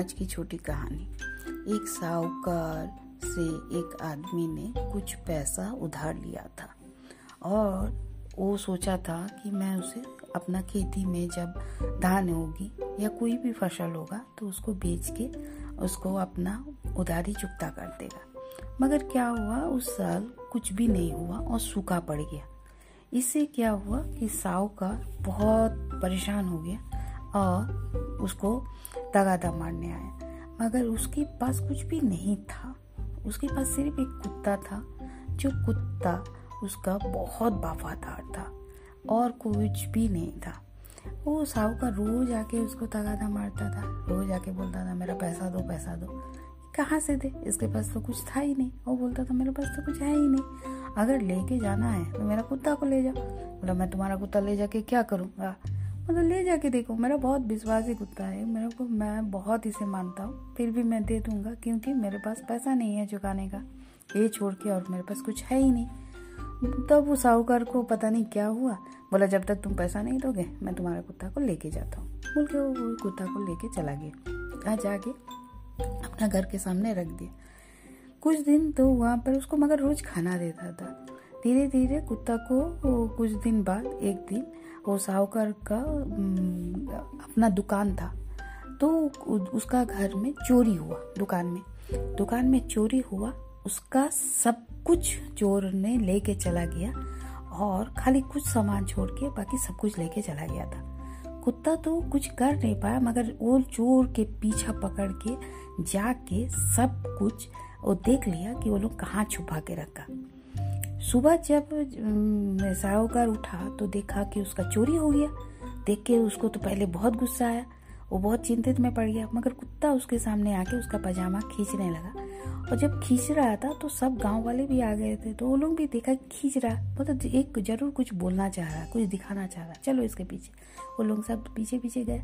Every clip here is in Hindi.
आज की छोटी कहानी। एक साहूकार से एक आदमी ने कुछ पैसा उधार लिया था और वो सोचा था कि मैं उसे अपना खेती में जब धान होगी या कोई भी फ़सल होगा तो उसको बेच के उसको अपना उधारी चुकता कर देगा। मगर क्या हुआ, उस साल कुछ भी नहीं हुआ और सूखा पड़ गया। इससे क्या हुआ कि साहूकार बहुत परेशान हो गया और उसको तगादा मारने आया मगर उसके पास कुछ भी नहीं था। उसके पास सिर्फ़ एक कुत्ता था, जो कुत्ता उसका बहुत वफादार था और कुछ भी नहीं था। वो साहू का रोज आके उसको तगादा मारता था, रोज आके बोलता था, मेरा पैसा दो पैसा दो। कहाँ से दे? इसके पास तो कुछ था ही नहीं। वो बोलता था, मेरे पास तो कुछ है ही नहीं। अगर लेके जाना है तो मेरा कुत्ता को ले जाओ बोला, मैं तुम्हारा कुत्ता ले जाके क्या करूँगा? मतलब ले जाके देखो, मेरा बहुत विश्वासी कुत्ता है, मेरे को, मैं बहुत इसे मानता हूँ, फिर भी मैं दे दूँगा, क्योंकि मेरे पास पैसा नहीं है चुकाने का, ये छोड़ के और मेरे पास कुछ है ही नहीं। तब वो साहूकार को पता नहीं क्या हुआ, बोला, जब तक तुम पैसा नहीं दोगे, मैं तुम्हारे कुत्ता को लेके जाता हूँ। बोल के वो कुत्ता को लेके चला गया। आज जाके अपना घर के सामने रख दिया। कुछ दिन तो वहाँ पर उसको मगर रोज खाना देता था। धीरे धीरे कुत्ता को कुछ दिन बाद, एक दिन वो साहूकार का अपना दुकान था। तो उसका घर में चोरी हुआ दुकान में। दुकान में चोरी हुआ, उसका सब कुछ चोर ने लेके चला गया और खाली कुछ सामान छोड़ के बाकी सब कुछ लेके चला गया था। कुत्ता तो कुछ कर नहीं पाया, मगर वो चोर के पीछा पकड़ के जाके सब कुछ और देख लिया कि वो लोग कहाँ छुपा के रखा। सुबह जब साहूकार उठा तो देखा कि उसका चोरी हो गया। देख के उसको तो पहले बहुत गुस्सा आया। वो बहुत चिंतित में पड़ गया, मगर कुत्ता उसके सामने आके उसका पजामा खींचने लगा। और जब खींच रहा था तो सब गाँव वाले भी आ गए थे तो वो लोग भी देखा खींच रहा। मतलब एक ज़रूर कुछ बोलना चाह रहा, कुछ दिखाना चाह रहा। चलो इसके पीछे। वो लोग सब पीछे पीछे गए।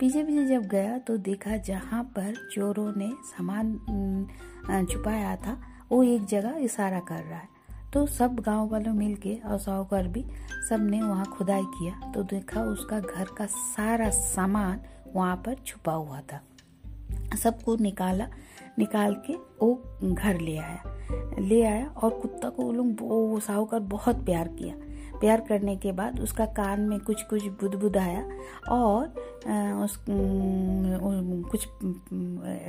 पीछे पीछे जब गया तो देखा जहाँ पर चोरों ने सामान छुपाया था, वो एक जगह इशारा कर रहा है। तो सब गाँव वालों मिल के और साहूकार भी सबने वहाँ खुदाई किया। तो देखा उसका घर का सारा सामान वहाँ पर छुपा हुआ था। सबको निकाला निकाल के वो घर ले आया। ले आया और कुत्ता को वो लोग वो साहूकार बहुत प्यार किया। प्यार करने के बाद उसका कान में कुछ कुछ बुद आया और उस कुछ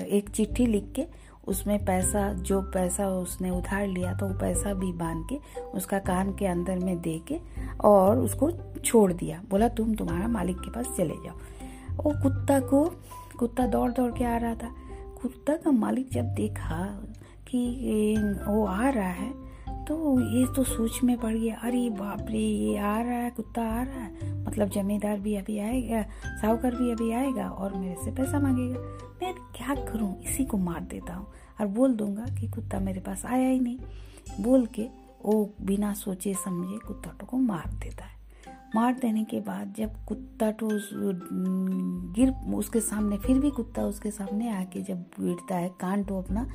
एक चिट्ठी लिख के उसमें पैसा, जो पैसा उसने उधार लिया था, वो पैसा भी बाँध के उसका कान के अंदर में दे के और उसको छोड़ दिया। बोला, तुम तुम्हारा मालिक के पास चले जाओ। वो कुत्ता को, कुत्ता दौड़ दौड़ के आ रहा था। कुत्ता का मालिक जब देखा कि वो आ रहा है तो ये तो सोच में पड़ गया। अरे बाप रे, ये आ रहा है, कुत्ता आ रहा है। मतलब जमींदार भी अभी आएगा, साहूकार भी अभी आएगा और मेरे से पैसा मांगेगा। मैं क्या करूँ? इसी को मार देता हूँ और बोल दूँगा कि कुत्ता मेरे पास आया ही नहीं। बोल के वो बिना सोचे समझे कुत्ता तो को मार देता है। मार देने के बाद जब कुत्ता तो गिर, उसके सामने, फिर भी कुत्ता उसके सामने आके जब गिरता है, कान तो अपना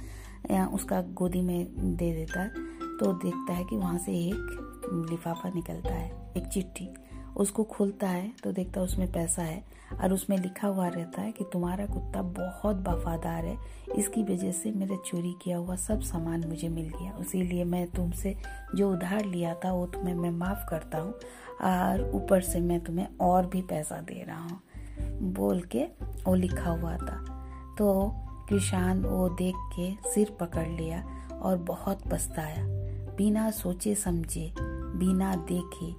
उसका गोदी में दे देता है। तो देखता है कि वहाँ से एक लिफाफा निकलता है, एक चिट्ठी। उसको खोलता है तो देखता है उसमें पैसा है और उसमें लिखा हुआ रहता है कि तुम्हारा कुत्ता बहुत वफादार है। इसकी वजह से मेरा चोरी किया हुआ सब सामान मुझे मिल गया। इसीलिए मैं तुमसे जो उधार लिया था वो तुम्हें मैं माफ़ करता हूँ और ऊपर से मैं तुम्हें और भी पैसा दे रहा हूँ, बोल के वो लिखा हुआ था। तो किसान वो देख के सिर पकड़ लिया और बहुत पछताया। बिना सोचे समझे, बिना देखे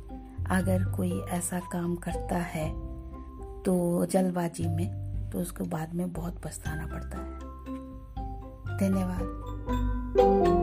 अगर कोई ऐसा काम करता है तो जल्दबाजी में तो उसको बाद में बहुत पछताना पड़ता है। धन्यवाद।